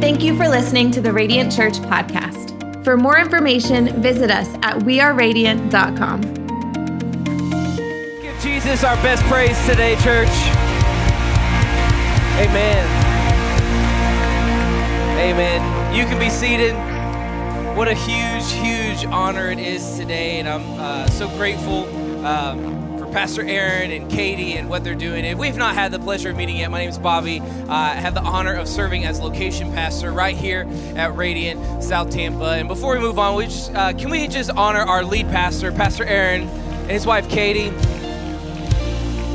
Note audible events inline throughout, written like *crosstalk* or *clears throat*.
Thank you for listening to the Radiant Church podcast. For more information, visit us at weareradiant.com. Give Jesus our best praise today, church. Amen. Amen. You can be seated. What a huge, huge honor it is today, and I'm uh, so grateful um, Pastor Aaron and Katie and what they're doing. If we've not had the pleasure of meeting yet, my name is Bobby. Uh, I have the honor of serving as location pastor right here at Radiant South Tampa. And before we move on, we just, uh, can we just honor our lead pastor, Pastor Aaron, and his wife Katie?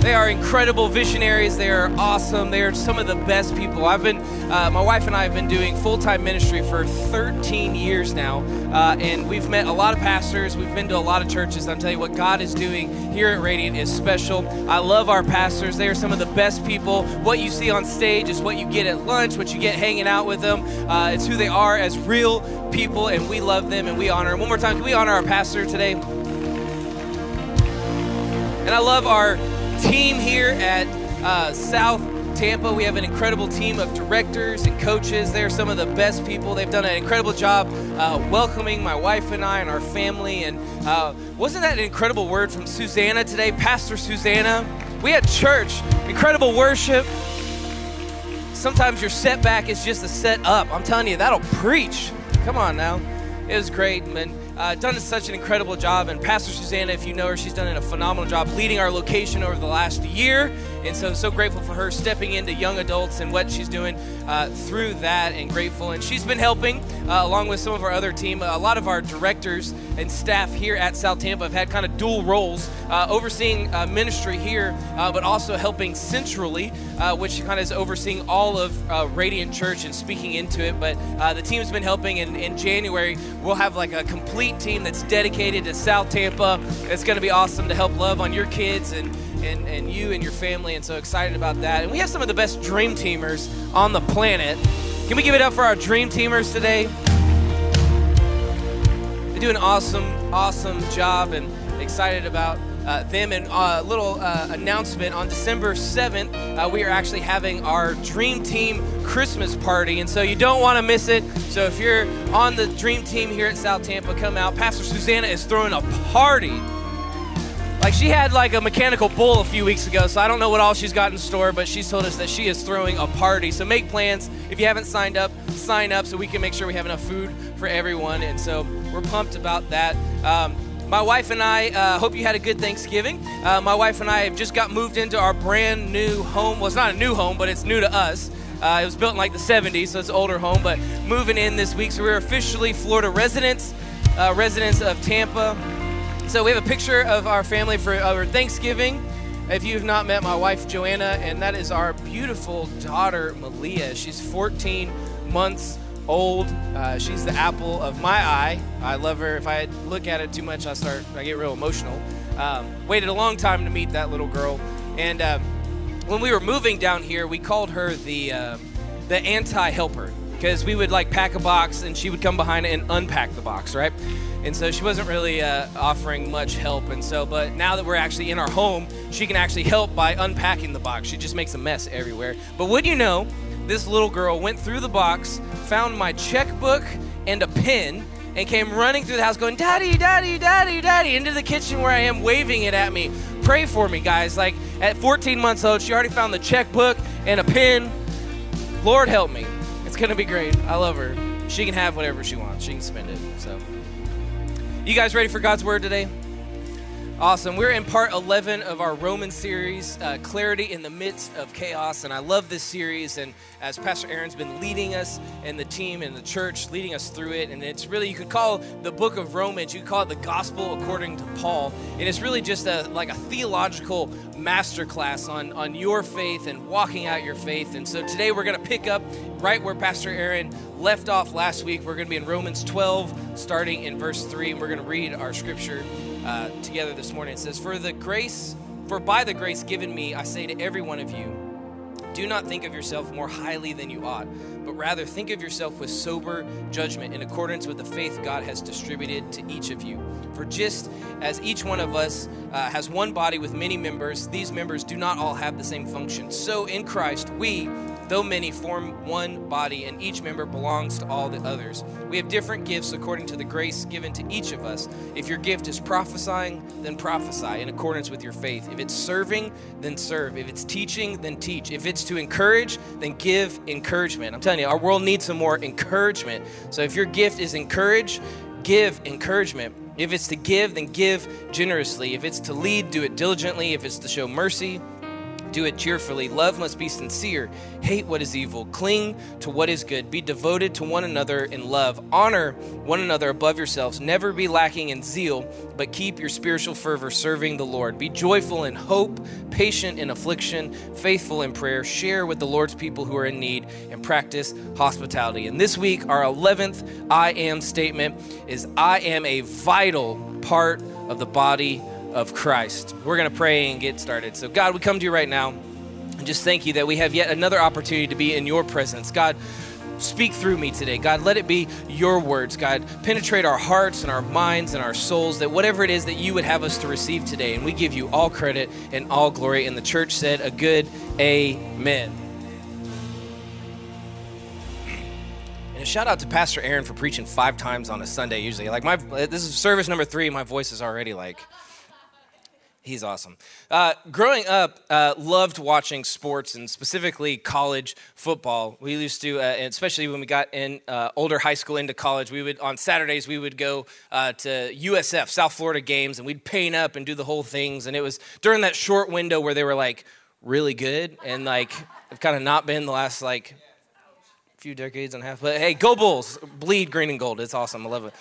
They are incredible visionaries. They are awesome. They are some of the best people. I've been, uh, my wife and I have been doing full time ministry for 13 years now, uh, and we've met a lot of pastors. We've been to a lot of churches. I'm telling you what God is doing here at Radiant is special. I love our pastors. They are some of the best people. What you see on stage is what you get at lunch, what you get hanging out with them. Uh, it's who they are as real people, and we love them and we honor them. One more time, can we honor our pastor today? And I love our team here at uh, South Tampa. We have an incredible team of directors and coaches. They're some of the best people. They've done an incredible job uh, welcoming my wife and I and our family. And uh, wasn't that an incredible word from Susanna today? Pastor Susanna. We had church, incredible worship. Sometimes your setback is just a set up. I'm telling you, that'll preach. Come on now. It was great. And uh, done such an incredible job. And Pastor Susanna, if you know her, she's done a phenomenal job leading our location over the last year. And so, so grateful for her stepping into young adults and what she's doing uh, through that, and grateful. And she's been helping, uh, along with some of our other team. A lot of our directors and staff here at South Tampa have had kind of dual roles, uh, overseeing uh, ministry here, uh, but also helping centrally, uh, which kind of is overseeing all of Radiant Church and speaking into it. But the team's been helping. And in January, we'll have like a complete team that's dedicated to South Tampa. It's going to be awesome to help love on your kids and and, and you and your family, and so excited about that. And we have some of the best dream teamers on the planet. Can we give it up for our dream teamers today? They do an awesome, awesome job, and excited about uh, them. And a uh, little uh, announcement on December 7th, uh, we are actually having our Dream Team Christmas party. And so you don't want to miss it. So if you're on the Dream Team here at South Tampa, come out. Pastor Susanna is throwing a party like she had like a mechanical bull a few weeks ago, so I don't know what all she's got in store, but she's told us that she is throwing a party. So make plans. If you haven't signed up, sign up so we can make sure we have enough food for everyone. And so we're pumped about that. Um, my wife and I uh, hope you had a good Thanksgiving. Uh, my wife and I have just got moved into our brand new home. Well, it's not a new home, but it's new to us. Uh, it was built in like the 70s, so it's an older home, but moving in this week. So we're officially Florida residents, uh, residents of Tampa. So we have a picture of our family for our Thanksgiving. If you've not met my wife Joanna, and that is our beautiful daughter Malia. She's 14 months old. Uh, she's the apple of my eye. I love her. If I look at it too much, I start I get real emotional. Um, waited a long time to meet that little girl, and um, when we were moving down here, we called her the uh, the anti-helper because we would like pack a box and she would come behind and unpack the box, right? And so she wasn't really uh, offering much help. And so, but now that we're actually in our home, she can actually help by unpacking the box. She just makes a mess everywhere. But would you know, this little girl went through the box, found my checkbook and a pen, and came running through the house going, Daddy, Daddy, Daddy, Daddy, into the kitchen where I am, waving it at me. Pray for me, guys. Like at 14 months old, she already found the checkbook and a pen. Lord help me. It's going to be great. I love her. She can have whatever she wants, she can spend it. So. You guys ready for God's word today? Awesome. We're in part 11 of our Roman series, uh, Clarity in the Midst of Chaos. And I love this series. And as Pastor Aaron's been leading us and the team and the church, leading us through it. And it's really, you could call the book of Romans, you could call it the gospel according to Paul. And it's really just a, like a theological masterclass on, on your faith and walking out your faith. And so today we're going to pick up right where Pastor Aaron left off last week. We're going to be in Romans 12, starting in verse 3. And we're going to read our scripture uh, together this morning. It says, For the grace, for by the grace given me, I say to every one of you, do not think of yourself more highly than you ought, but rather think of yourself with sober judgment in accordance with the faith God has distributed to each of you. For just as each one of us uh, has one body with many members, these members do not all have the same function. So in Christ, we though many form one body, and each member belongs to all the others. We have different gifts according to the grace given to each of us. If your gift is prophesying, then prophesy in accordance with your faith. If it's serving, then serve. If it's teaching, then teach. If it's to encourage, then give encouragement. I'm telling our world needs some more encouragement. So if your gift is encourage, give encouragement. If it's to give, then give generously. If it's to lead, do it diligently. If it's to show mercy, do it cheerfully. Love must be sincere. Hate what is evil. Cling to what is good. Be devoted to one another in love. Honor one another above yourselves. Never be lacking in zeal, but keep your spiritual fervor serving the Lord. Be joyful in hope, patient in affliction, faithful in prayer. Share with the Lord's people who are in need, and practice hospitality. And this week, our 11th I am statement is I am a vital part of the body of Christ. We're going to pray and get started. So, God, we come to you right now and just thank you that we have yet another opportunity to be in your presence. God, speak through me today. God, let it be your words. God, penetrate our hearts and our minds and our souls, that whatever it is that you would have us to receive today, and we give you all credit and all glory. And the church said, a good amen. And a shout out to Pastor Aaron for preaching five times on a Sunday usually. Like my this is service number three, my voice is already like He's awesome. Uh, growing up, uh, loved watching sports and specifically college football. We used to, uh, especially when we got in uh, older high school into college, we would on Saturdays we would go uh, to USF South Florida games and we'd paint up and do the whole things. And it was during that short window where they were like really good and like have kind of not been the last like few decades and a half. But hey, go Bulls! Bleed green and gold. It's awesome. I love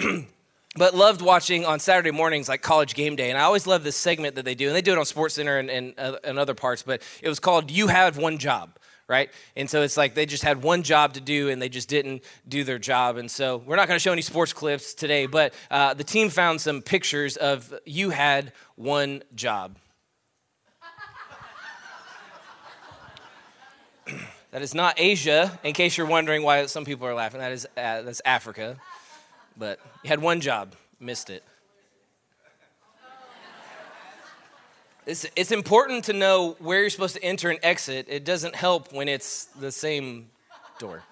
it. *clears throat* but loved watching on Saturday mornings like college game day. And I always love this segment that they do. And they do it on Sports Center and, and, uh, and other parts, but it was called You Have One Job right? And so it's like they just had one job to do and they just didn't do their job. And so we're not going to show any sports clips today, but uh, the team found some pictures of you had one job. that is not Asia, in case you're wondering why some people are laughing. That is uh, that's Africa but you had one job, missed it. It's, it's important to know where you're supposed to enter and exit. It doesn't help when it's the same door.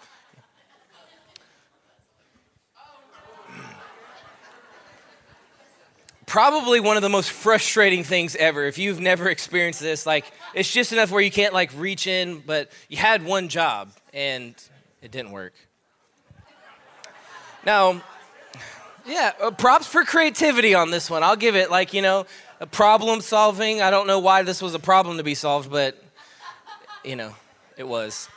Probably one of the most frustrating things ever. If you've never experienced this, like it's just enough where you can't like reach in, but you had one job and it didn't work. Now, yeah, uh, props for creativity on this one. I'll give it like, you know, problem solving. I don't know why this was a problem to be solved, but, you know, it was.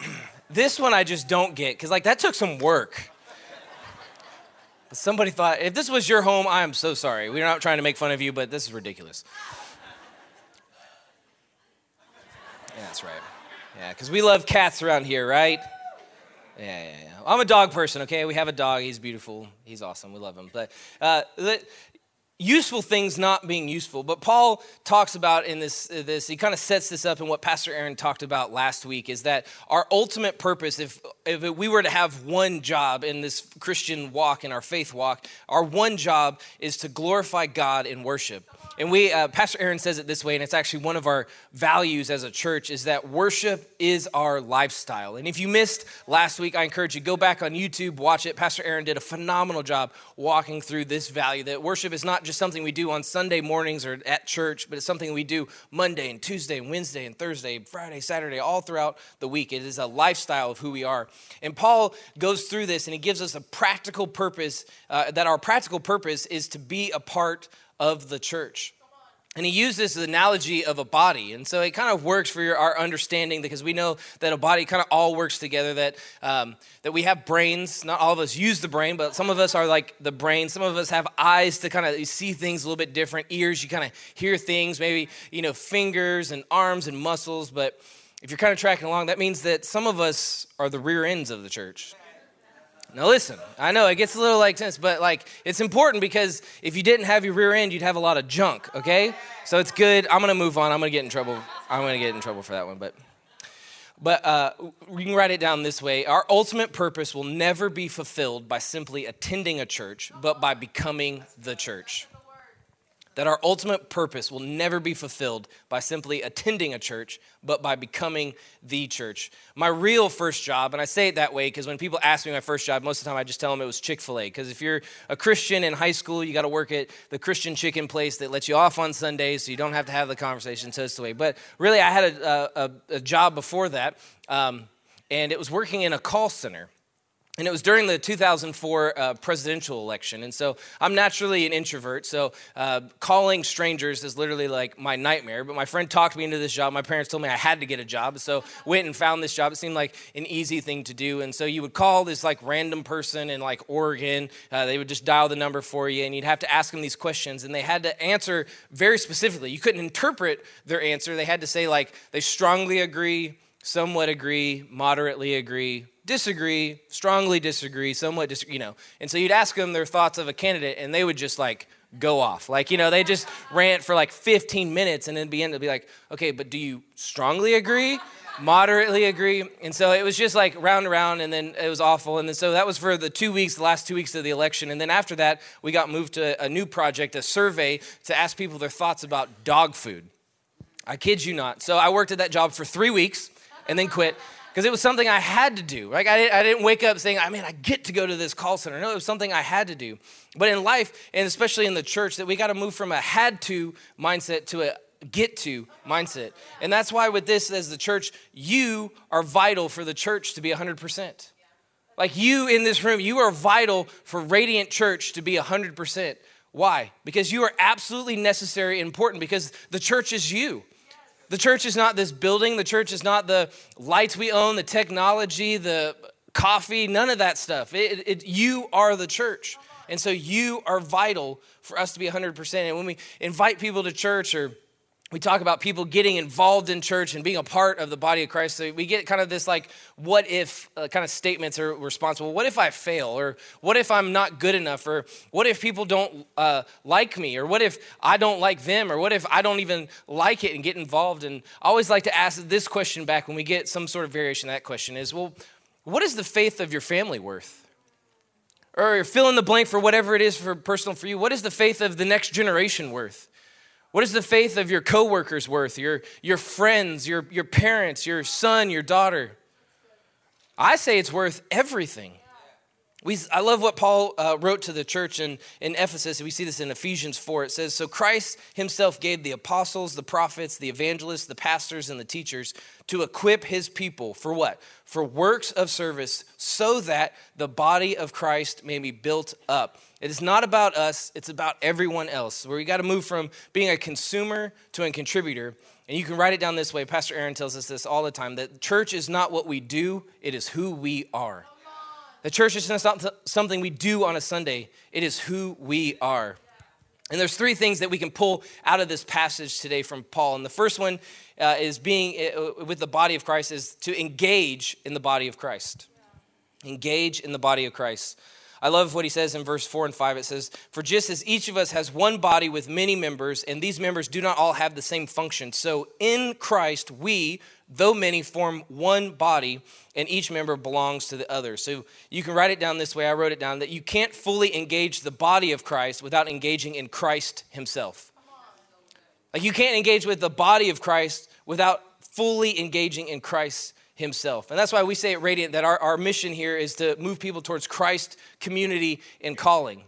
*clears throat* this one I just don't get because, like, that took some work. Somebody thought, if this was your home, I am so sorry. We're not trying to make fun of you, but this is ridiculous. Yeah, that's right. Yeah, because we love cats around here, right? Yeah, yeah, yeah. I'm a dog person, okay? We have a dog. He's beautiful. He's awesome. We love him. But uh, useful things not being useful. But Paul talks about in this, uh, this he kind of sets this up in what Pastor Aaron talked about last week is that our ultimate purpose, if, if we were to have one job in this Christian walk, in our faith walk, our one job is to glorify God in worship. And we, uh, Pastor Aaron says it this way, and it's actually one of our values as a church is that worship is our lifestyle. And if you missed last week, I encourage you go back on YouTube, watch it. Pastor Aaron did a phenomenal job walking through this value that worship is not just something we do on Sunday mornings or at church, but it's something we do Monday and Tuesday and Wednesday and Thursday, Friday, Saturday, all throughout the week. It is a lifestyle of who we are. And Paul goes through this and he gives us a practical purpose uh, that our practical purpose is to be a part of the church. And he used this as analogy of a body. And so it kind of works for your, our understanding because we know that a body kind of all works together, that, um, that we have brains. Not all of us use the brain, but some of us are like the brain. Some of us have eyes to kind of see things a little bit different, ears, you kind of hear things, maybe, you know, fingers and arms and muscles. But if you're kind of tracking along, that means that some of us are the rear ends of the church. Now listen, I know it gets a little like tense, but like it's important because if you didn't have your rear end, you'd have a lot of junk, okay? So it's good. I'm gonna move on. I'm gonna get in trouble. I'm gonna get in trouble for that one, but but uh, we can write it down this way Our ultimate purpose will never be fulfilled by simply attending a church, but by becoming the church. That our ultimate purpose will never be fulfilled by simply attending a church, but by becoming the church. My real first job, and I say it that way because when people ask me my first job, most of the time I just tell them it was Chick fil A. Because if you're a Christian in high school, you got to work at the Christian chicken place that lets you off on Sundays so you don't have to have the conversation. So it's the way. But really, I had a, a, a job before that, um, and it was working in a call center. And it was during the 2004 uh, presidential election. And so I'm naturally an introvert. So uh, calling strangers is literally like my nightmare. But my friend talked me into this job. My parents told me I had to get a job. So went and found this job. It seemed like an easy thing to do. And so you would call this like random person in like Oregon. Uh, they would just dial the number for you. And you'd have to ask them these questions. And they had to answer very specifically. You couldn't interpret their answer. They had to say like they strongly agree, somewhat agree, moderately agree, disagree, strongly disagree, somewhat disagree, you know. And so you'd ask them their thoughts of a candidate, and they would just like go off. Like, you know, they just *laughs* rant for like 15 minutes and then be end to be like, okay, but do you strongly agree? Moderately agree. And so it was just like round and round, and then it was awful. And then so that was for the two weeks, the last two weeks of the election. And then after that, we got moved to a new project, a survey to ask people their thoughts about dog food. I kid you not. So I worked at that job for three weeks and then quit because it was something I had to do. Like I, I didn't wake up saying, I mean, I get to go to this call center. No, it was something I had to do. But in life, and especially in the church, that we got to move from a had to mindset to a get to mindset. And that's why with this as the church, you are vital for the church to be 100%. Like you in this room, you are vital for Radiant Church to be 100%. Why? Because you are absolutely necessary and important because the church is you. The church is not this building, the church is not the lights we own, the technology, the coffee, none of that stuff. It, it, you are the church. And so you are vital for us to be 100%. And when we invite people to church or we talk about people getting involved in church and being a part of the body of Christ. So we get kind of this like, what if uh, kind of statements are responsible. What if I fail? Or what if I'm not good enough? Or what if people don't uh, like me? Or what if I don't like them? Or what if I don't even like it and get involved? And I always like to ask this question back when we get some sort of variation of that question is, well, what is the faith of your family worth? Or fill in the blank for whatever it is for personal for you. What is the faith of the next generation worth? What is the faith of your coworkers worth, your, your friends, your, your parents, your son, your daughter? I say it's worth everything. We, I love what Paul uh, wrote to the church in, in Ephesus. We see this in Ephesians 4. It says, So Christ himself gave the apostles, the prophets, the evangelists, the pastors, and the teachers to equip his people for what? For works of service, so that the body of Christ may be built up it is not about us, it's about everyone else. Where we got to move from being a consumer to a contributor. And you can write it down this way. Pastor Aaron tells us this all the time that church is not what we do, it is who we are. The church is not something we do on a Sunday, it is who we are. And there's three things that we can pull out of this passage today from Paul. And the first one uh, is being uh, with the body of Christ is to engage in the body of Christ. Engage in the body of Christ. I love what he says in verse 4 and 5. It says, For just as each of us has one body with many members, and these members do not all have the same function, so in Christ we, though many, form one body, and each member belongs to the other. So you can write it down this way. I wrote it down that you can't fully engage the body of Christ without engaging in Christ himself. Like you can't engage with the body of Christ without fully engaging in Christ himself. And that's why we say at Radiant that our, our mission here is to move people towards Christ, community, and calling.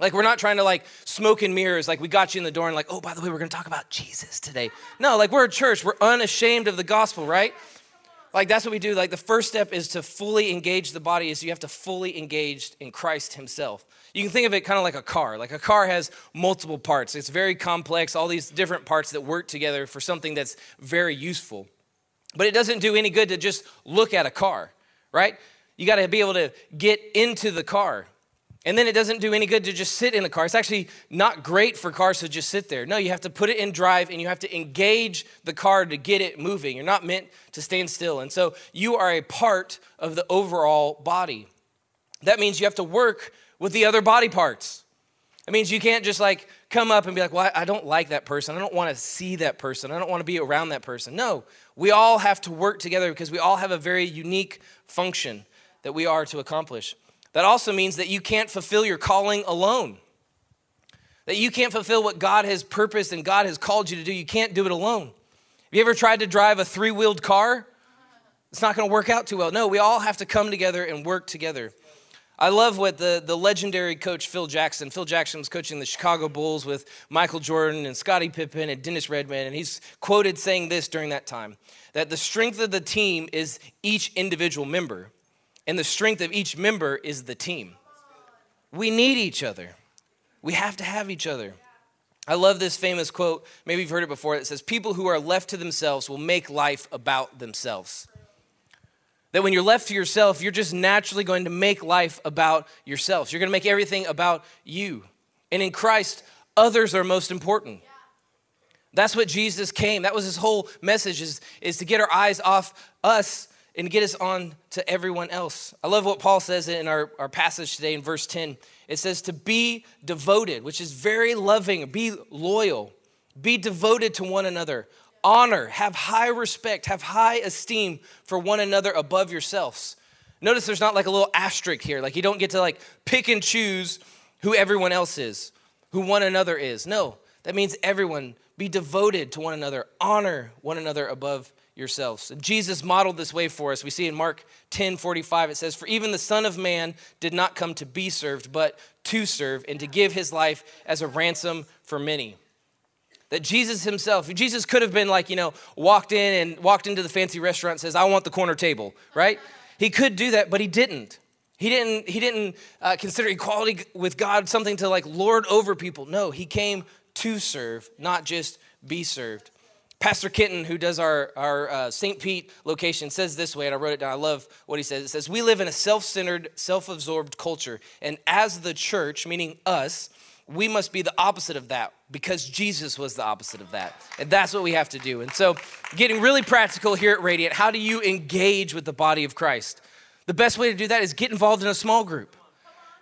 Like we're not trying to like smoke and mirrors, like we got you in the door and like, oh, by the way, we're gonna talk about Jesus today. No, like we're a church, we're unashamed of the gospel, right? Like that's what we do. Like the first step is to fully engage the body, is you have to fully engage in Christ Himself. You can think of it kind of like a car. Like a car has multiple parts. It's very complex, all these different parts that work together for something that's very useful. But it doesn't do any good to just look at a car, right? You got to be able to get into the car. And then it doesn't do any good to just sit in the car. It's actually not great for cars to just sit there. No, you have to put it in drive and you have to engage the car to get it moving. You're not meant to stand still. And so you are a part of the overall body. That means you have to work with the other body parts. It means you can't just like come up and be like, well, I don't like that person. I don't want to see that person. I don't want to be around that person. No, we all have to work together because we all have a very unique function that we are to accomplish. That also means that you can't fulfill your calling alone. That you can't fulfill what God has purposed and God has called you to do. You can't do it alone. Have you ever tried to drive a three wheeled car? It's not going to work out too well. No, we all have to come together and work together. I love what the, the legendary coach Phil Jackson, Phil Jackson was coaching the Chicago Bulls with Michael Jordan and Scottie Pippen and Dennis Rodman, and he's quoted saying this during that time that the strength of the team is each individual member, and the strength of each member is the team. We need each other, we have to have each other. I love this famous quote, maybe you've heard it before, that says, People who are left to themselves will make life about themselves. That when you're left to yourself, you're just naturally going to make life about yourself. You're going to make everything about you. And in Christ, others are most important. That's what Jesus came. That was his whole message is, is to get our eyes off us and to get us on to everyone else. I love what Paul says in our, our passage today in verse 10. It says to be devoted, which is very loving, be loyal, be devoted to one another, honor, have high respect, have high esteem for one another above yourselves. Notice there's not like a little asterisk here. Like you don't get to like pick and choose who everyone else is, who one another is. No, that means everyone be devoted to one another, honor one another above yourselves. Jesus modeled this way for us. We see in Mark 10 45, it says, For even the Son of Man did not come to be served, but to serve and to give his life as a ransom for many that Jesus himself, Jesus could have been like, you know, walked in and walked into the fancy restaurant and says, I want the corner table, right? He could do that, but he didn't. He didn't, he didn't uh, consider equality with God something to like lord over people. No, he came to serve, not just be served. Pastor Kitten, who does our, our uh, St. Pete location, says this way, and I wrote it down. I love what he says. It says, We live in a self centered, self absorbed culture. And as the church, meaning us, we must be the opposite of that because Jesus was the opposite of that. And that's what we have to do. And so, getting really practical here at Radiant, how do you engage with the body of Christ? The best way to do that is get involved in a small group,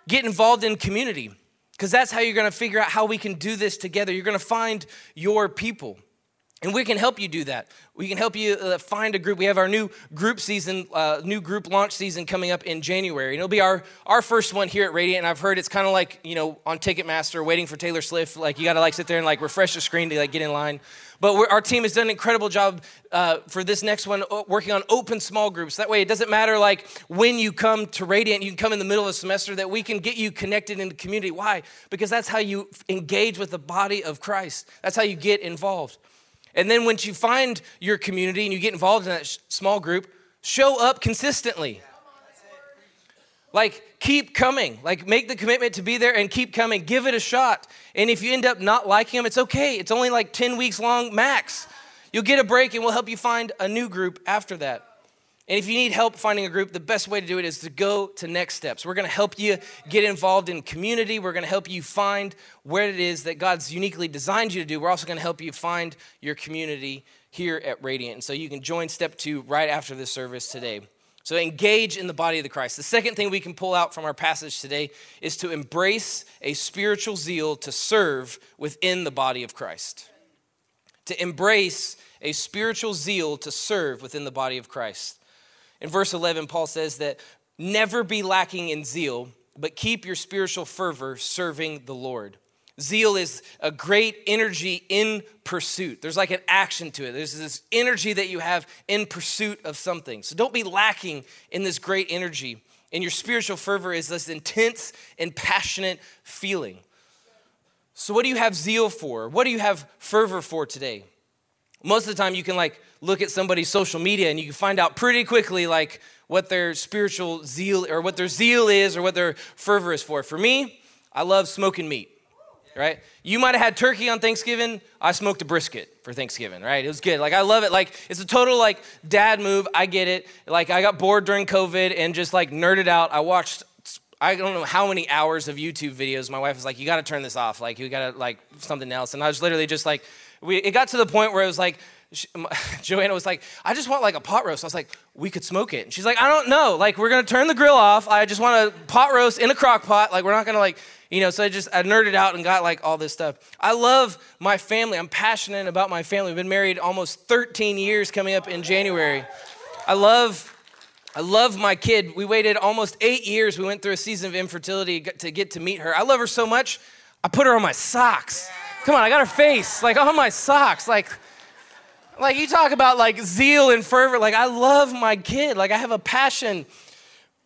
get involved in community, because that's how you're gonna figure out how we can do this together. You're gonna find your people. And we can help you do that. We can help you uh, find a group. We have our new group season, uh, new group launch season coming up in January. And it'll be our, our first one here at Radiant. And I've heard it's kind of like, you know, on Ticketmaster waiting for Taylor Swift. Like you got to like sit there and like refresh the screen to like get in line. But our team has done an incredible job uh, for this next one, working on open small groups. That way it doesn't matter like when you come to Radiant, you can come in the middle of the semester that we can get you connected in the community. Why? Because that's how you engage with the body of Christ. That's how you get involved. And then once you find your community and you get involved in that sh- small group, show up consistently. Like, keep coming. Like, make the commitment to be there and keep coming. Give it a shot. And if you end up not liking them, it's okay. It's only like 10 weeks long max. You'll get a break and we'll help you find a new group after that. And if you need help finding a group, the best way to do it is to go to Next Steps. We're going to help you get involved in community. We're going to help you find where it is that God's uniquely designed you to do. We're also going to help you find your community here at Radiant. And so you can join step two right after this service today. So engage in the body of the Christ. The second thing we can pull out from our passage today is to embrace a spiritual zeal to serve within the body of Christ. To embrace a spiritual zeal to serve within the body of Christ. In verse 11, Paul says that never be lacking in zeal, but keep your spiritual fervor serving the Lord. Zeal is a great energy in pursuit. There's like an action to it. There's this energy that you have in pursuit of something. So don't be lacking in this great energy. And your spiritual fervor is this intense and passionate feeling. So, what do you have zeal for? What do you have fervor for today? Most of the time, you can like look at somebody's social media and you can find out pretty quickly like what their spiritual zeal or what their zeal is or what their fervor is for. For me, I love smoking meat. Right? You might have had turkey on Thanksgiving. I smoked a brisket for Thanksgiving, right? It was good. Like I love it. Like it's a total like dad move. I get it. Like I got bored during COVID and just like nerded out. I watched I don't know how many hours of YouTube videos. My wife was like, "You got to turn this off. Like you got to like something else." And I was literally just like, we, it got to the point where it was like she, *laughs* Joanna was like, I just want like a pot roast. I was like, we could smoke it. And she's like, I don't know. Like, we're gonna turn the grill off. I just want a pot roast in a crock pot. Like, we're not gonna like, you know. So I just I nerded out and got like all this stuff. I love my family. I'm passionate about my family. We've been married almost 13 years coming up in January. I love. I love my kid. We waited almost eight years. We went through a season of infertility to get to meet her. I love her so much. I put her on my socks. Come on, I got her face, like on my socks. Like, like you talk about like zeal and fervor. Like I love my kid. Like I have a passion,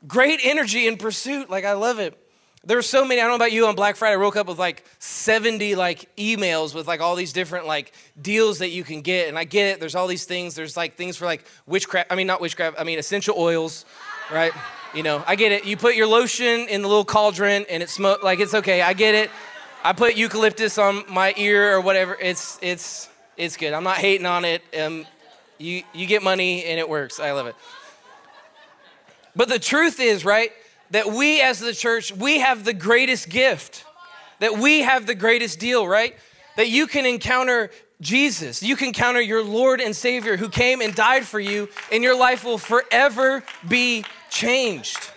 great energy in pursuit. Like I love it. There were so many. I don't know about you. On Black Friday, I woke up with like 70 like emails with like all these different like deals that you can get. And I get it. There's all these things. There's like things for like witchcraft. I mean, not witchcraft. I mean essential oils, right? You know, I get it. You put your lotion in the little cauldron and it smoke like it's okay. I get it. I put eucalyptus on my ear or whatever. It's it's it's good. I'm not hating on it. Um, you you get money and it works. I love it. But the truth is, right, that we as the church, we have the greatest gift. That we have the greatest deal, right? That you can encounter Jesus. You can encounter your Lord and Savior who came and died for you, and your life will forever be changed.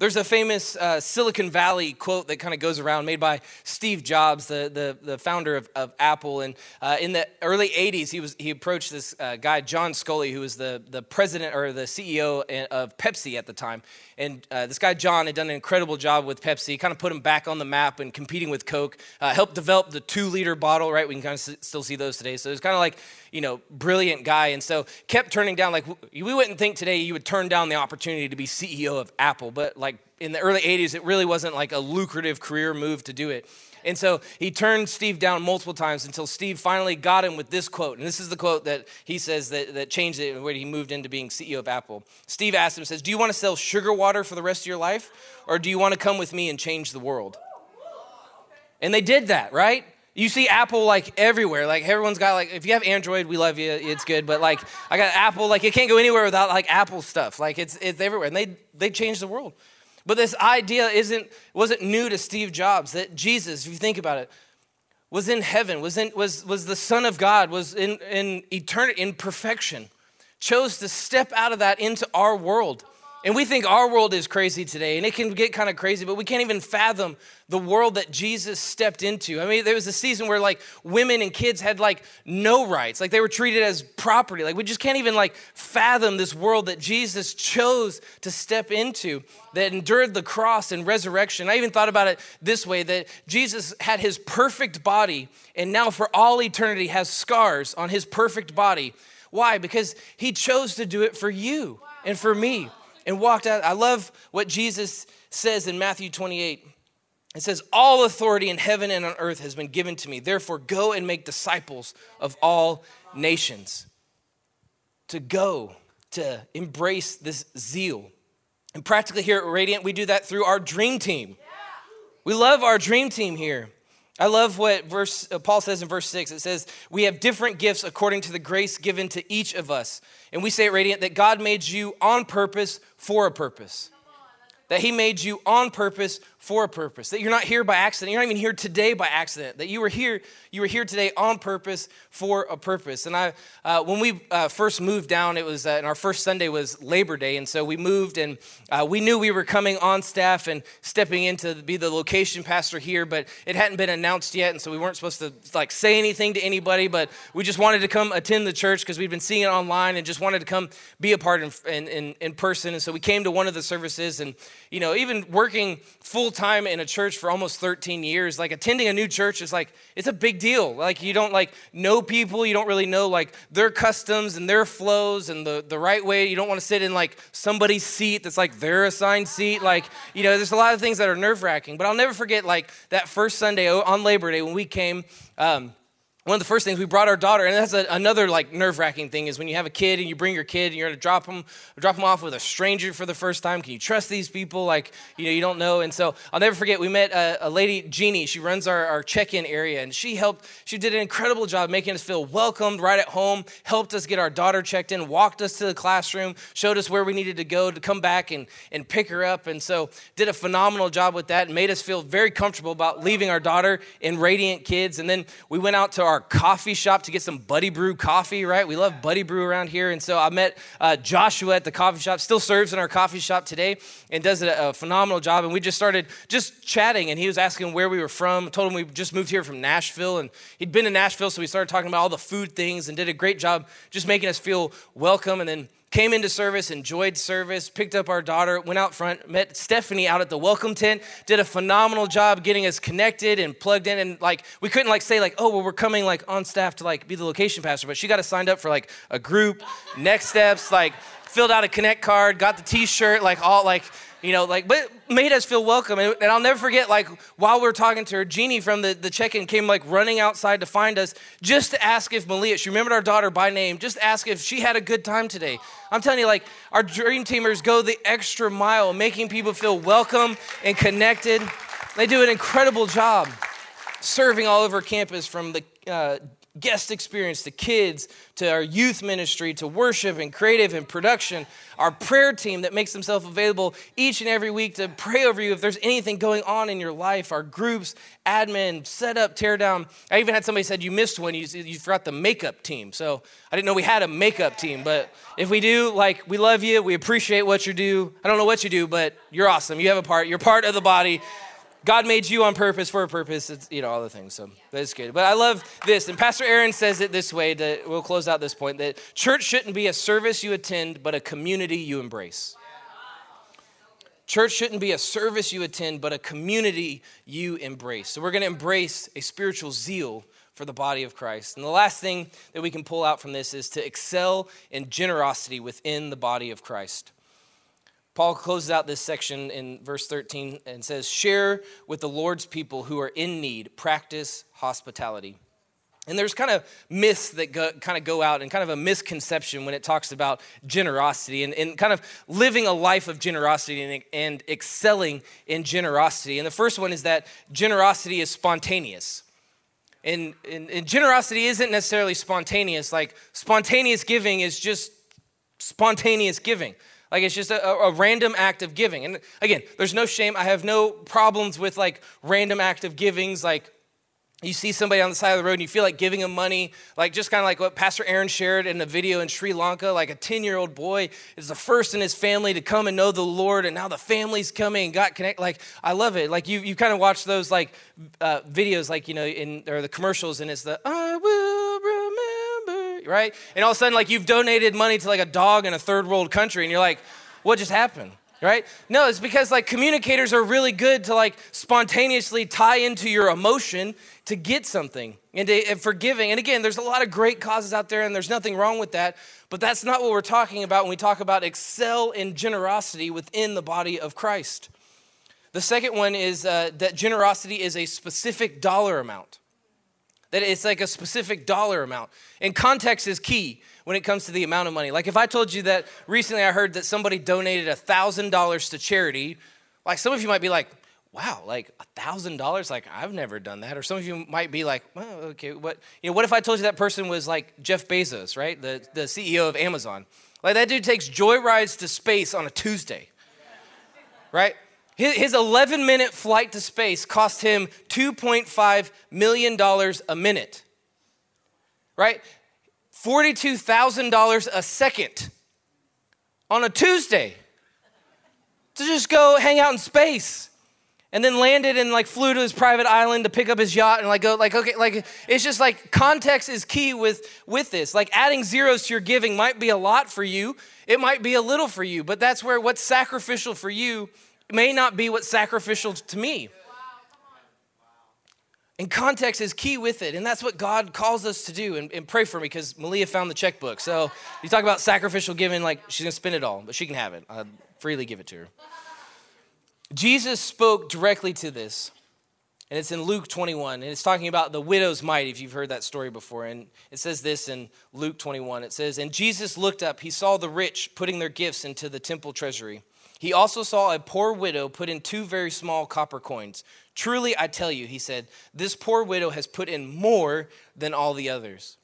There's a famous uh, Silicon Valley quote that kind of goes around, made by Steve Jobs, the, the, the founder of, of Apple. And uh, in the early 80s, he, was, he approached this uh, guy, John Sculley, who was the, the president or the CEO of Pepsi at the time. And uh, this guy, John, had done an incredible job with Pepsi, kind of put him back on the map and competing with Coke, uh, helped develop the two liter bottle, right? We can kind of s- still see those today. So it's kind of like, you know, brilliant guy. And so kept turning down, like, we wouldn't think today you would turn down the opportunity to be CEO of Apple, but like in the early 80s, it really wasn't like a lucrative career move to do it. And so he turned Steve down multiple times until Steve finally got him with this quote. And this is the quote that he says that, that changed it when he moved into being CEO of Apple. Steve asked him, says, Do you want to sell sugar water for the rest of your life? Or do you want to come with me and change the world? And they did that, right? You see Apple like everywhere. Like everyone's got like if you have Android, we love you. It's good. But like I got Apple, like you can't go anywhere without like Apple stuff. Like it's it's everywhere. And they they changed the world. But this idea isn't, wasn't new to Steve Jobs that Jesus, if you think about it, was in heaven, was, in, was, was the Son of God, was in, in eternity, in perfection, chose to step out of that into our world and we think our world is crazy today, and it can get kind of crazy, but we can't even fathom the world that Jesus stepped into. I mean, there was a season where like women and kids had like no rights, like they were treated as property. Like we just can't even like fathom this world that Jesus chose to step into, that endured the cross and resurrection. I even thought about it this way that Jesus had his perfect body, and now for all eternity has scars on his perfect body. Why? Because he chose to do it for you and for me and walked out. I love what Jesus says in Matthew 28. It says, All authority in heaven and on earth has been given to me. Therefore, go and make disciples of all nations. To go, to embrace this zeal. And practically here at Radiant, we do that through our dream team. We love our dream team here. I love what verse uh, Paul says in verse 6. It says, "We have different gifts according to the grace given to each of us." And we say at Radiant that God made you on purpose for a purpose that He made you on purpose for a purpose. That you're not here by accident. You're not even here today by accident. That you were here, you were here today on purpose for a purpose. And I, uh, when we uh, first moved down, it was, uh, and our first Sunday was Labor Day, and so we moved, and uh, we knew we were coming on staff and stepping in to be the location pastor here, but it hadn't been announced yet, and so we weren't supposed to like say anything to anybody, but we just wanted to come attend the church because we'd been seeing it online and just wanted to come be a part in, in, in person. And so we came to one of the services and you know, even working full time in a church for almost 13 years, like attending a new church is like, it's a big deal. Like, you don't like know people, you don't really know like their customs and their flows and the, the right way. You don't want to sit in like somebody's seat that's like their assigned seat. Like, you know, there's a lot of things that are nerve wracking. But I'll never forget like that first Sunday on Labor Day when we came. Um, one of the first things we brought our daughter, and that's a, another like nerve wracking thing, is when you have a kid and you bring your kid and you're gonna drop them, drop them off with a stranger for the first time. Can you trust these people? Like, you know, you don't know. And so I'll never forget, we met a, a lady, Jeannie. She runs our, our check in area, and she helped, she did an incredible job making us feel welcomed right at home, helped us get our daughter checked in, walked us to the classroom, showed us where we needed to go to come back and, and pick her up. And so did a phenomenal job with that and made us feel very comfortable about leaving our daughter in Radiant Kids. And then we went out to our coffee shop to get some Buddy Brew coffee, right? We love Buddy Brew around here. And so I met uh, Joshua at the coffee shop, still serves in our coffee shop today and does a, a, phenomenal job. And we just started just chatting, and he was asking where we were from. I told him we just moved here from Nashville, and he'd been in Nashville, so we started talking about all the food things and did a great job just making us feel welcome. And then came into service, enjoyed service, picked up our daughter, went out front, met Stephanie out at the welcome tent, did a phenomenal job getting us connected and plugged in. And like, we couldn't like say like, oh, well, we're coming like on staff to like be the location pastor, but she got us signed up for like a group, next steps, like filled out a connect card, got the t-shirt, like all like, you know, like, but made us feel welcome. And, and, I'll never forget, like, while we were talking to her, Jeannie from the, the check in came, like, running outside to find us just to ask if Malia, she remembered our daughter by name, just ask if she had a good time today. I'm telling you, like, our dream teamers go the extra mile, making people feel welcome and connected. They do an incredible job serving all over campus from the uh, guest experience to kids to our youth ministry to worship and creative and production our prayer team that makes themselves available each and every week to pray over you if there's anything going on in your life our groups admin set up tear down i even had somebody said you missed one. You, you forgot the makeup team. So i didn't know we had a makeup team but if we do like we love you we appreciate what you do. I don't know what you do but you're awesome. You have a part. You're part of the body God made you on purpose for a purpose. It's, you know, all the things. So that's good. But I love this. And Pastor Aaron says it this way that we'll close out this point that church shouldn't be a service you attend, but a community you embrace. Church shouldn't be a service you attend, but a community you embrace. So we're going to embrace a spiritual zeal for the body of Christ. And the last thing that we can pull out from this is to excel in generosity within the body of Christ. Paul closes out this section in verse 13 and says, Share with the Lord's people who are in need, practice hospitality. And there's kind of myths that go, kind of go out and kind of a misconception when it talks about generosity and, and kind of living a life of generosity and, and excelling in generosity. And the first one is that generosity is spontaneous. And, and, and generosity isn't necessarily spontaneous, like spontaneous giving is just spontaneous giving. Like it's just a, a, random act of giving. And again, there's no shame. I have no problems with like random act of givings. Like you see somebody on the side of the road and you feel like giving them money, like just kind of like what Pastor Aaron shared in the video in Sri Lanka. Like a 10 year old boy is the first in his family to come and know the Lord, and now the family's coming and got connected. Like, I love it. Like, you, you kind of watch those like uh, videos, like, you know, in or the commercials, and it's the, I will right? And all of a sudden, like you've donated money to like a dog in a third world country, and you're like, what just happened? Right? No, it's because like communicators are really good to like spontaneously tie into your emotion to get something and, to, and forgiving. And again, there's a lot of great causes out there, and there's nothing wrong with that. But that's not what we're talking about when we talk about excel in generosity within the body of Christ. The second one is uh, that generosity is a specific dollar amount that it's like a specific dollar amount. And context is key when it comes to the amount of money. Like if I told you that recently I heard that somebody donated $1,000 to charity, like some of you might be like, wow, like $1,000? Like I've never done that. Or some of you might be like, well, okay, what, you know, what if I told you that person was like Jeff Bezos, right? The, the CEO of Amazon. Like that dude takes joy rides to space on a Tuesday, right? His 11 minute flight to space cost him $2.5 million a minute, right? $42,000 a second on a Tuesday to just go hang out in space and then landed and like flew to his private island to pick up his yacht and like go like okay like it's just like context is key with with this like adding zeros to your giving might be a lot for you it might be a little for you but that's where what's sacrificial for you may not be what's sacrificial to me. And context is key with it. And that's what God calls us to do. And, and pray for me because Malia found the checkbook. So you talk about sacrificial giving, like she's going to spend it all, but she can have it. I'll freely give it to her. Jesus spoke directly to this. And it's in Luke 21. And it's talking about the widow's mite, if you've heard that story before. And it says this in Luke 21. It says, And Jesus looked up, he saw the rich putting their gifts into the temple treasury. He also saw a poor widow put in two very small copper coins. Truly, I tell you, he said, this poor widow has put in more than all the others.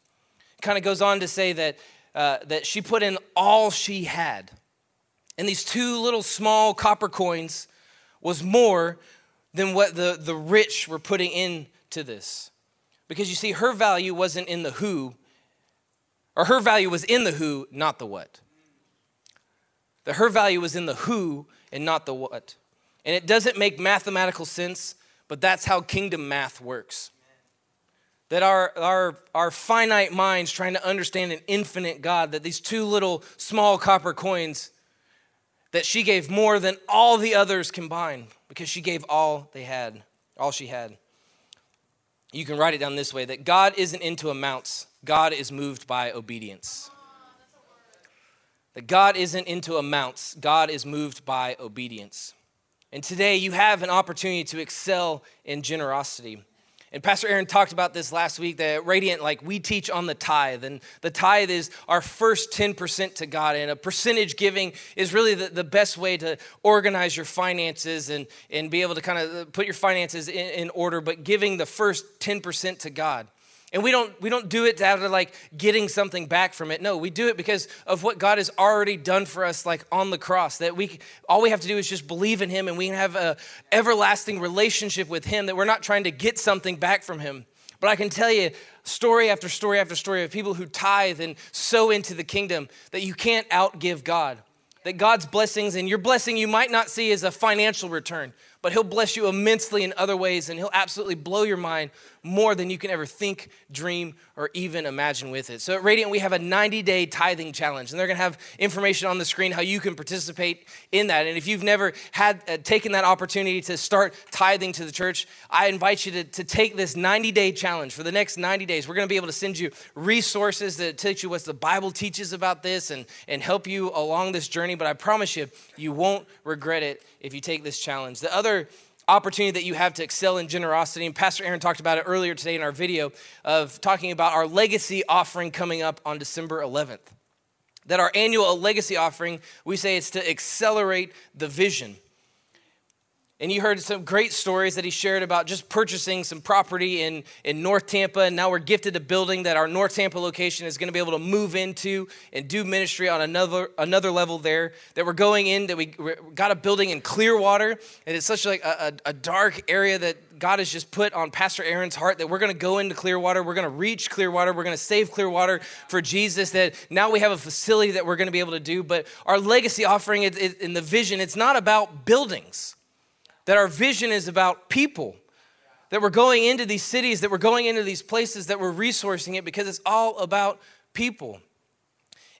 Kind of goes on to say that, uh, that she put in all she had. And these two little small copper coins was more than what the, the rich were putting into this. Because you see, her value wasn't in the who, or her value was in the who, not the what. That her value was in the who and not the what. And it doesn't make mathematical sense, but that's how kingdom math works. that our, our, our finite minds trying to understand an infinite God, that these two little small copper coins, that she gave more than all the others combined because she gave all they had, all she had. You can write it down this way that God isn't into amounts, God is moved by obedience. That God isn't into amounts, God is moved by obedience. And today you have an opportunity to excel in generosity. And Pastor Aaron talked about this last week that Radiant, like we teach on the tithe, and the tithe is our first 10% to God. And a percentage giving is really the, the best way to organize your finances and, and be able to kind of put your finances in, in order, but giving the first 10% to God. And we don't we don't do it out of like getting something back from it. No, we do it because of what God has already done for us like on the cross. That we all we have to do is just believe in him and we have a everlasting relationship with him that we're not trying to get something back from him. But I can tell you story after story after story of people who tithe and sow into the kingdom that you can't outgive God. That God's blessings and your blessing you might not see as a financial return, but he'll bless you immensely in other ways and he'll absolutely blow your mind more than you can ever think, dream, or even imagine with it. So at Radiant, we have a 90 day tithing challenge, and they're gonna have information on the screen how you can participate in that. And if you've never had uh, taken that opportunity to start tithing to the church, I invite you to, to take this 90 day challenge for the next 90 days. We're gonna be able to send you resources that teach you what the Bible teaches about this and, and help you along this journey. But I promise you, you won't regret it if you take this challenge. The other opportunity that you have to excel in generosity. And Pastor Aaron talked about it earlier today in our video of talking about our legacy offering coming up on December 11th. That our annual legacy offering, we say it's to accelerate the vision. And you heard some great stories that he shared about just purchasing some property in, in North Tampa. And now we're gifted a building that our North Tampa location is going to be able to move into and do ministry on another, another level there. That we're going in, that we got a building in Clearwater. And it's such like a, a, a dark area that God has just put on Pastor Aaron's heart that we're going to go into Clearwater. We're going to reach Clearwater. We're going to save Clearwater for Jesus. That now we have a facility that we're going to be able to do. But our legacy offering in the vision, it's not about buildings that our vision is about people, that we're going into these cities, that we're going into these places, that we're resourcing it because it's all about people.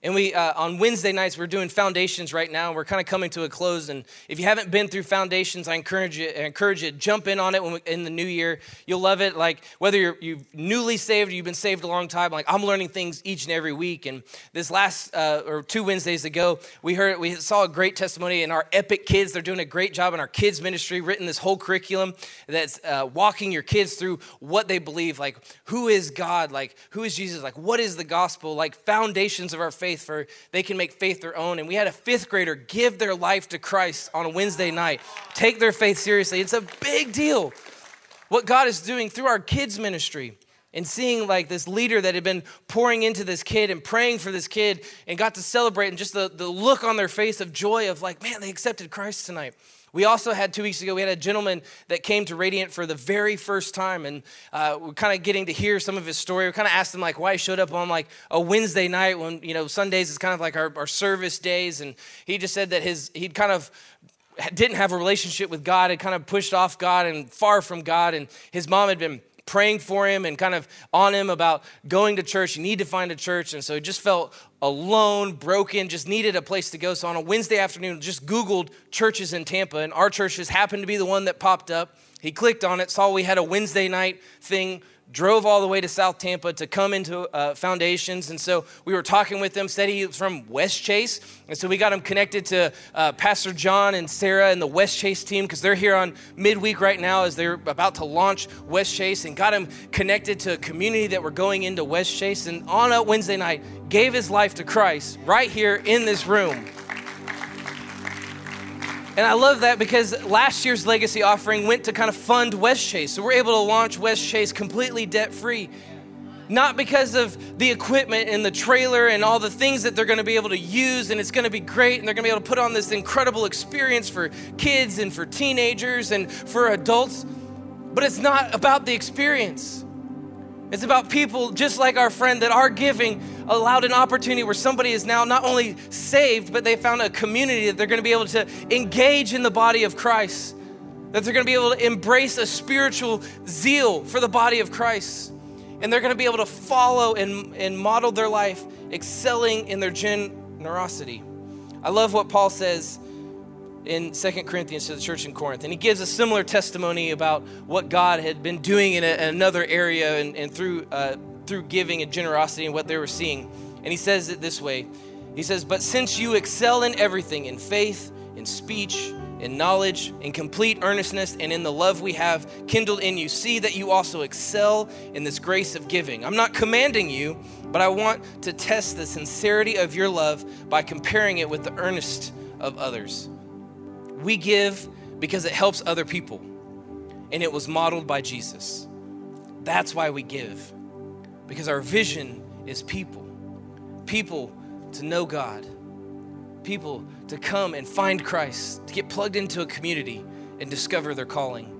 And we, uh, on Wednesday nights, we're doing foundations right now. We're kind of coming to a close. And if you haven't been through foundations, I encourage you, I encourage you jump in on it we, in the new year. You'll love it. Like whether you're you've newly saved or you've been saved a long time, like I'm learning things each and every week. And this last, uh, or two Wednesdays ago, we heard, we saw a great testimony in our Epic Kids. They're doing a great job in our kids ministry, written this whole curriculum that's uh, walking your kids through what they believe. Like who is God? Like who is Jesus? Like what is the gospel? Like foundations of our faith faith for they can make faith their own. And we had a fifth grader give their life to Christ on a Wednesday night. Take their faith seriously. It's a big deal. What God is doing through our kids' ministry and seeing like this leader that had been pouring into this kid and praying for this kid and got to celebrate and just the, the look on their face of joy of like, man, they accepted Christ tonight. We also had two weeks ago, we had a gentleman that came to Radiant for the very first time, and uh, we're kind of getting to hear some of his story. We kind of asked him like why he showed up on like a Wednesday night when you know Sundays is kind of like our, our service days, and he just said that his he'd kind of didn't have a relationship with God, had kind of pushed off God and far from God, and his mom had been praying for him and kind of on him about going to church. You need to find a church. And so he just felt alone, broken, just needed a place to go. So on a Wednesday afternoon, just Googled churches in Tampa, and our church just happened to be the one that popped up. He clicked on it, saw we had a Wednesday night thing drove all the way to South Tampa to come into uh, Foundations. And so we were talking with him, said he was from West Chase. And so we got him connected to uh, Pastor John and Sarah and the West Chase team because they're here on midweek right now as they're about to launch West Chase and got him connected to a community that we're going into West Chase. And on a Wednesday night, gave his life to Christ right here in this room. And I love that because last year's legacy offering went to kind of fund Westchase. So we're able to launch Westchase completely debt free. Not because of the equipment and the trailer and all the things that they're going to be able to use, and it's going to be great, and they're going to be able to put on this incredible experience for kids and for teenagers and for adults. But it's not about the experience. It's about people just like our friend that are giving allowed an opportunity where somebody is now not only saved, but they found a community that they're going to be able to engage in the body of Christ, that they're going to be able to embrace a spiritual zeal for the body of Christ. And they're going to be able to follow and, and model their life, excelling in their generosity. I love what Paul says in Second Corinthians to the church in Corinth. And he gives a similar testimony about what God had been doing in, a, another area and, and through, uh, through giving and generosity and what they were seeing. And he says it this way He says, But since you excel in everything, in faith, in speech, in knowledge, in complete earnestness, and in the love we have kindled in you, see that you also excel in this grace of giving. I'm not commanding you, but I want to test the sincerity of your love by comparing it with the earnest of others. We give because it helps other people, and it was modeled by Jesus. That's why we give, because our vision is people. People to know God, people to come and find Christ, to get plugged into a community and discover their calling.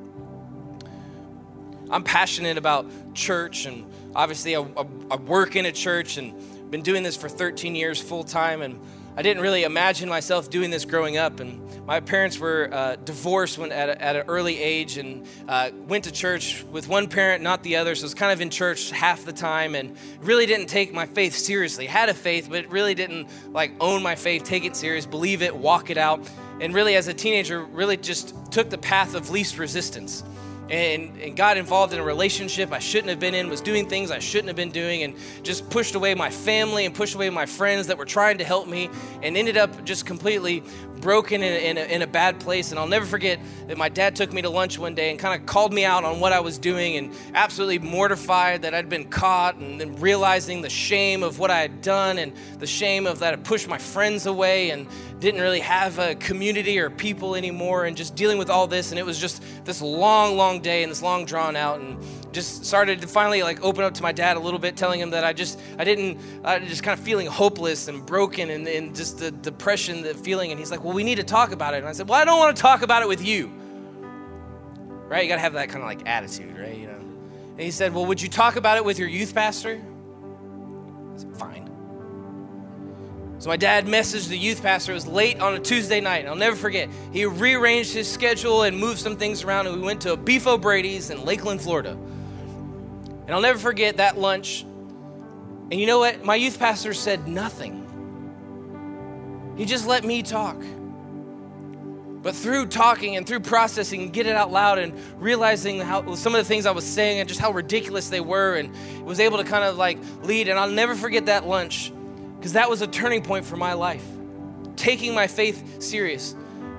I'm passionate about church, and obviously, I, I, I work in a church and been doing this for 13 years full time. And I didn't really imagine myself doing this growing up. And my parents were uh, divorced when at, a, at, an early age and uh, went to church with one parent, not the other. So I was kind of in church half the time and really didn't take my faith seriously. Had a faith, but really didn't like own my faith, take it serious, believe it, walk it out. And really, as a teenager, really just took the path of least resistance and, and got involved in a relationship I shouldn't have been in, was doing things I shouldn't have been doing, and just pushed away my family and pushed away my friends that were trying to help me, and ended up just completely broken in, in, a, in a bad place. And I'll never forget that my dad took me to lunch one day and kind of called me out on what I was doing, and absolutely mortified that I'd been caught, and then realizing the shame of what I had done, and the shame of that I pushed my friends away, and didn't really have a community or people anymore, and just dealing with all this. And it was just this long, long day and this long drawn out, and just started to finally like open up to my dad a little bit, telling him that I just I didn't I just kind of feeling hopeless and broken and, and just the depression, the feeling. And he's like, "Well, we need to talk about it." And I said, "Well, I don't want to talk about it with you." Right? You got to have that kind of like attitude, right? You know. And he said, "Well, would you talk about it with your youth pastor?" I said, "Fine." So my dad messaged the youth pastor. It was late on a Tuesday night. and I'll never forget. He rearranged his schedule and moved some things around, and we went to a Beef O'Brady's in Lakeland, Florida. And I'll never forget that lunch. And you know what? My youth pastor said nothing. He just let me talk. But through talking and through processing and get it out loud and realizing how some of the things I was saying and just how ridiculous they were and was able to kind of like lead. And I'll never forget that lunch because that was a turning point for my life. Taking my faith serious,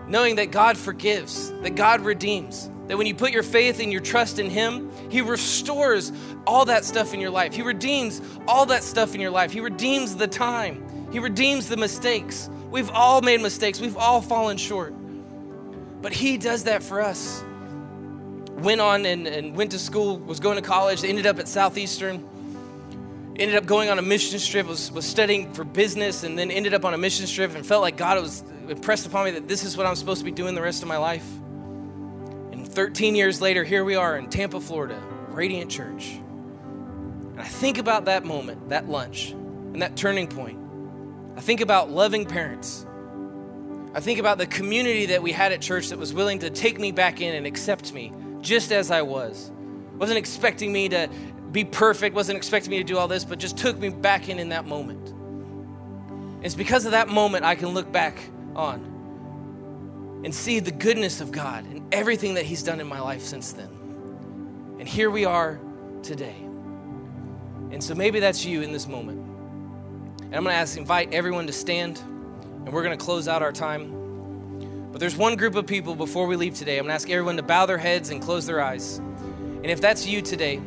knowing that God forgives, that God redeems, that when you put your faith and your trust in Him, He restores all that stuff in your life. He redeems all that stuff in your life. He redeems the time, He redeems the mistakes. We've all made mistakes, we've all fallen short. But He does that for us. Went on and, and went to school, was going to college, ended up at Southeastern ended up going on a mission trip, was, was studying for business, and then ended up on a mission trip and felt like God was impressed upon me that this is what I'm supposed to be doing the rest of my life. And 13 years later, here we are in Tampa, Florida, Radiant Church. And I think about that moment, that lunch, and that turning point. I think about loving parents. I think about the community that we had at church that was willing to take me back in and accept me just as I was. Wasn't expecting me to be perfect, wasn't expecting me to do all this, but just took me back in in that moment. It's because of that moment I can look back on and see the goodness of God and everything that He's done in my life since then. And here we are today. And so maybe that's you in this moment. And I'm going to ask, invite everyone to stand, and we're going to close out our time. But there's one group of people before we leave today. I'm going to ask everyone to bow their heads and close their eyes. And if that's you today,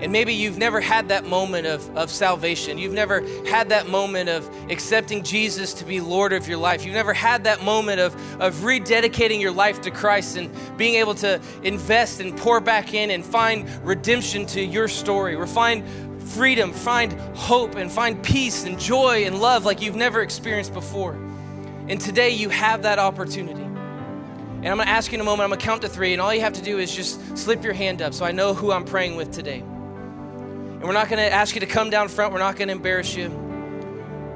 and maybe you've never had that moment of, of salvation. You've never had that moment of accepting Jesus to be Lord of your life. You've never had that moment of, of rededicating your life to Christ and being able to invest and pour back in and find redemption to your story or find freedom, find hope, and find peace and joy and love like you've never experienced before. And today you have that opportunity. And I'm gonna ask you in a moment, I'm gonna count to three, and all you have to do is just slip your hand up so I know who I'm praying with today. And we're not going to ask you to come down front. We're not going to embarrass you.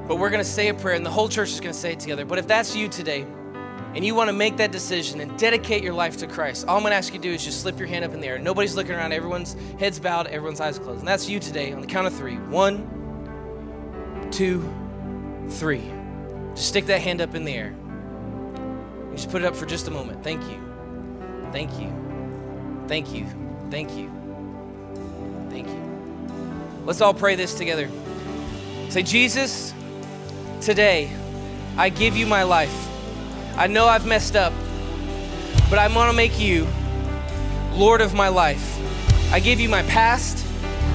But we're going to say a prayer, and the whole church is going to say it together. But if that's you today, and you want to make that decision and dedicate your life to Christ, all I'm going to ask you to do is just slip your hand up in the air. Nobody's looking around, everyone's heads bowed, everyone's eyes closed. And that's you today on the count of three. One, two, three. Just stick that hand up in the air. You just put it up for just a moment. Thank you. Thank you. Thank you. Thank you. Thank you. Let's all pray this together. Say, Jesus, today I give you my life. I know I've messed up, but I want to make you Lord of my life. I give you my past,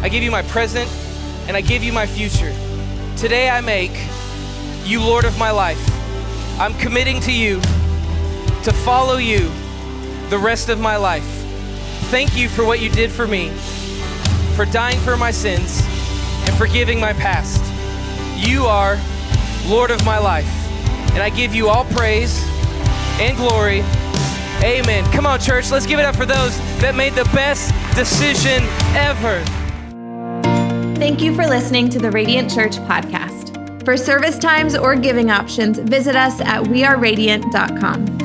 I give you my present, and I give you my future. Today I make you Lord of my life. I'm committing to you to follow you the rest of my life. Thank you for what you did for me, for dying for my sins, and forgiving my past. You are Lord of my life, and I give you all praise and glory. Amen. Come on, church, let's give it up for those that made the best decision ever. Thank you for listening to the Radiant Church podcast. For service times or giving options, visit us at weareradiant.com.